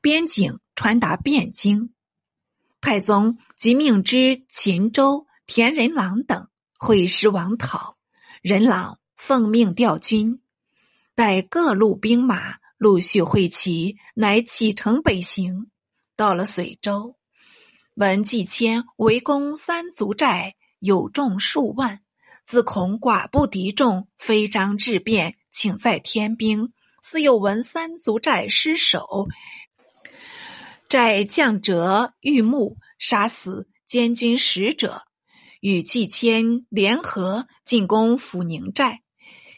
边境传达汴京。太宗即命知秦州田仁朗等会师王讨，仁朗奉命调军，待各路兵马陆续会齐，乃启程北行。到了随州，闻季谦围攻三足寨，有众数万，自恐寡不敌众，非章质变，请在天兵。似又闻三足寨失守。寨将折玉木，杀死监军使者，与季谦联合进攻抚宁寨。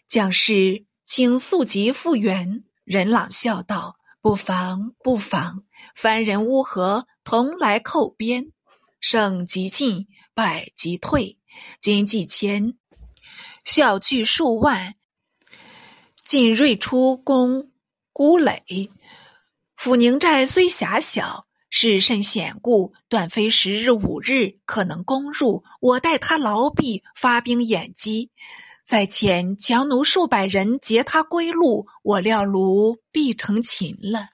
将士请速即复原。任朗笑道：“不妨，不妨。凡人乌合，同来寇边。胜即进，败即退。今季谦效聚数万，进锐出攻孤垒。”抚宁寨虽狭小，势甚险固，断非十日五日可能攻入。我待他牢闭，发兵掩击，在前强弩数百人截他归路，我料卢必成擒了。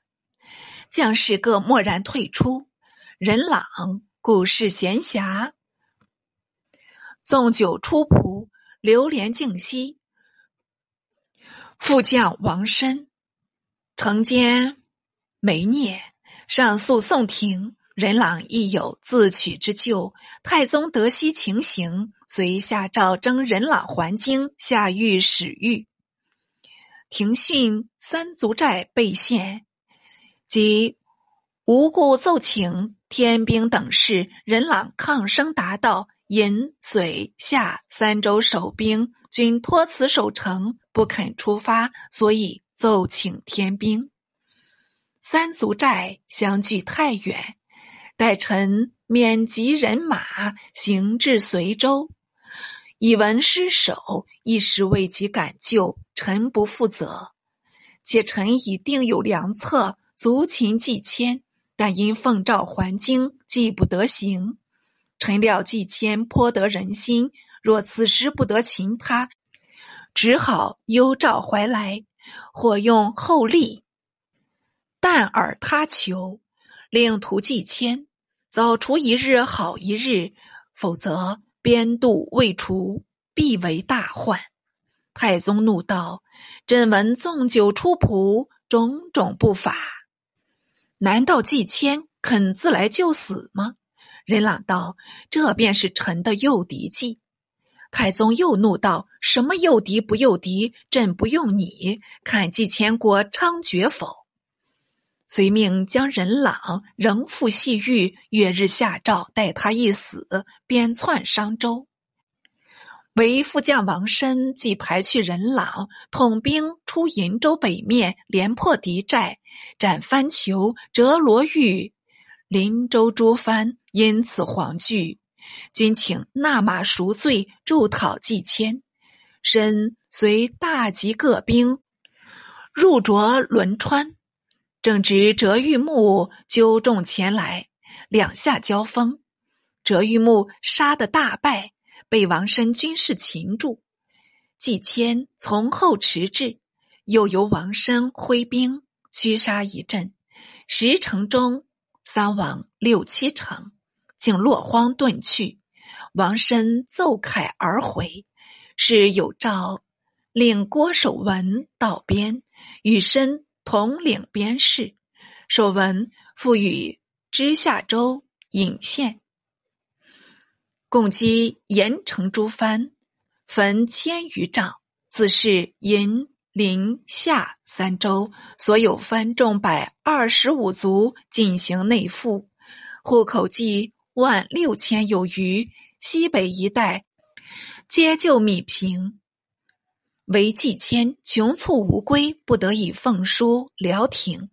将士各默然退出。任朗故事闲暇，纵酒出仆，流连静息。副将王申承奸。没聂上诉宋廷，任朗亦有自取之咎。太宗得悉情形，遂下诏征任朗还京，下谕史谕。廷训三足寨被陷，即无故奏请天兵等事。任朗抗声答道：“银、水、下三州守兵均托辞守城，不肯出发，所以奏请天兵。”三足寨相距太远，待臣免集人马行至随州。以闻失守，一时未及赶救，臣不负责。且臣已定有良策，足擒季谦，但因奉诏还京，既不得行。臣料季谦颇得人心，若此时不得擒他，只好幽召怀来，或用厚利。但尔他求，令徒季谦早除一日好一日，否则边度未除，必为大患。太宗怒道：“朕闻纵酒出仆，种种不法，难道季谦肯自来就死吗？”任朗道：“这便是臣的诱敌计。”太宗又怒道：“什么诱敌不诱敌？朕不用你，看季谦国猖獗否？”遂命将任朗仍复细狱，月日下诏，待他一死，便窜商州。为副将王申即排去任朗，统兵出银州北面，连破敌寨，斩番酋，折罗玉，林州诸藩因此惶惧，均请纳马赎罪，助讨季谦。申随大集各兵入着轮川。正值折玉木纠众前来，两下交锋，折玉木杀得大败，被王申军士擒住。季谦从后驰至，又由王申挥兵驱杀一阵，十城中三亡六七成，竟落荒遁去。王申奏凯而回，是有诏令郭守文到边，与申。统领边事，手文赋予知下州郢县，共击盐城诸藩，焚千余丈。自是银、临、夏三州所有藩众百二十五族进行内附，户口计万六千有余。西北一带皆就米平。为季谦穷促无归，不得已奉书辽廷，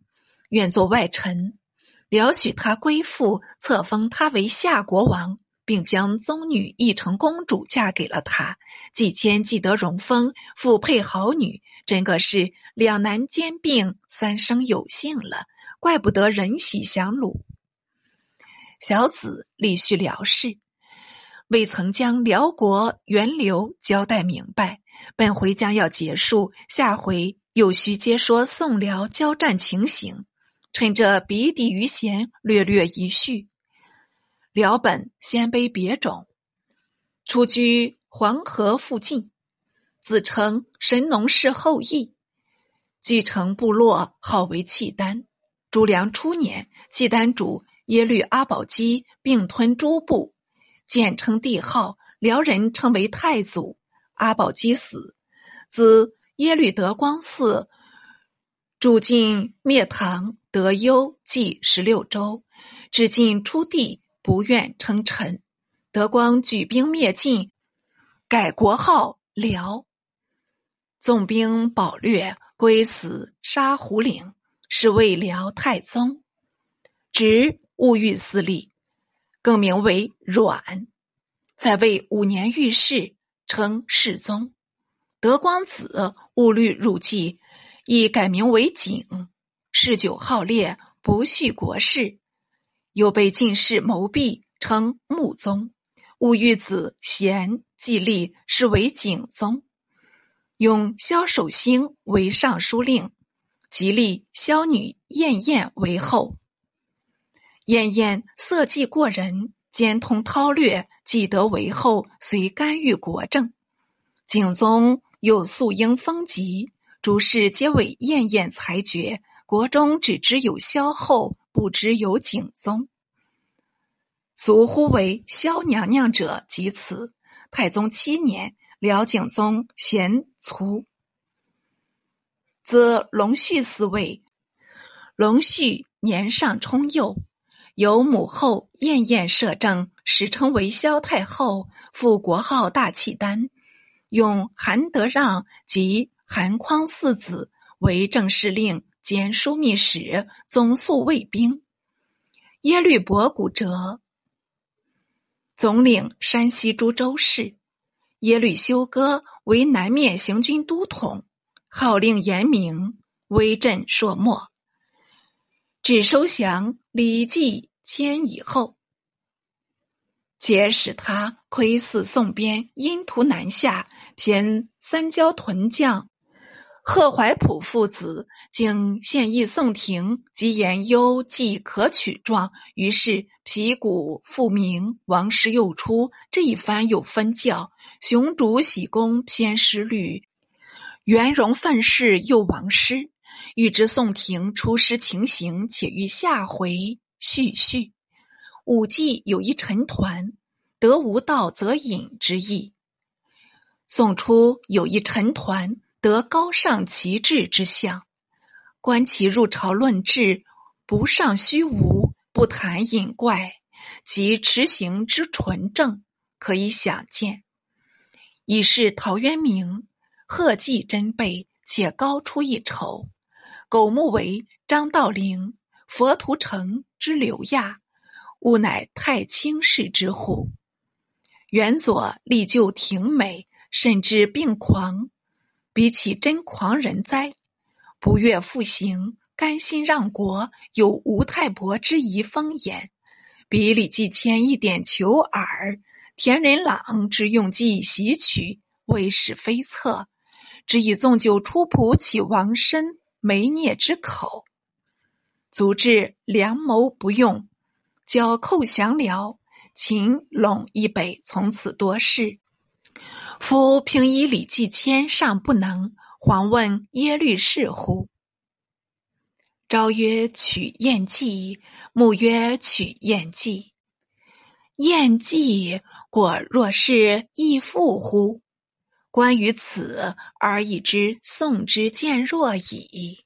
愿做外臣。辽许他归附，册封他为夏国王，并将宗女义成公主嫁给了他。季谦既得荣封，复配好女，真个是两难兼并，三生有幸了。怪不得人喜降虏。小子立续辽氏，未曾将辽国源流交代明白。本回将要结束，下回又需接说宋辽交战情形。趁着鼻底余弦，略略一叙。辽本鲜卑别种，出居黄河附近，自称神农氏后裔，继承部落，号为契丹。朱良初年，契丹主耶律阿保机并吞诸部，简称帝号，辽人称为太祖。阿保机死，自耶律德光嗣。主晋灭唐，得幽继十六州，至晋初帝不愿称臣，德光举兵灭晋，改国号辽。纵兵保掠，归死沙湖岭，是为辽太宗。执物欲司隶，更名为阮，在位五年遇事，称世宗。德光子物律入继。亦改名为景，嗜酒好猎，不恤国事，又被进士谋毙，称穆宗。戊玉子贤继立，是为景宗。用萧守兴为尚书令，即立萧女燕燕为后。燕燕色技过人，兼通韬略，既得为后，遂干预国政。景宗又素应封疾。诸事皆为燕燕裁决，国中只知有萧后，不知有景宗。俗呼为萧娘娘者，即此。太宗七年，辽景宗贤卒，自隆绪嗣位。隆绪年尚充幼，由母后燕燕摄政，史称为萧太后，复国号大契丹，用韩德让及。韩匡四子为正司令兼枢密使，总肃卫兵。耶律伯古哲总领山西诸州事。耶律休哥为南面行军都统，号令严明，威震朔漠。只收降李继迁以后，皆使他窥伺宋边，因图南下，偏三焦屯将。贺怀普父子竟献议宋廷及言幽既可取状，于是皮鼓复明，王师又出。这一番有分教，雄主喜功偏失律，元荣愤世又亡师。欲知宋廷出师情形，且欲下回续续。武季有一陈团，得无道则隐之意。宋初有一陈团。得高尚旗帜之相，观其入朝论治，不尚虚无，不谈隐怪，其持行之纯正，可以想见。已是陶渊明，贺季真备，且高出一筹。苟目为张道陵，佛图澄之刘亚，吾乃太清氏之户。元佐力就挺美，甚至病狂。比起真狂人哉！不悦复行，甘心让国，有吴太伯之遗风言。比李继迁一点求耳，田仁朗之用计袭取，为是非策，只以纵酒出仆，起王身没孽之口。足智良谋不用，交寇降辽，秦陇以北从此多事。夫平以李继迁尚不能，遑问耶律氏乎？昭曰：“取燕计。”穆曰：“取燕计。”燕计果若是义父乎？关于此而已知，宋之见若矣。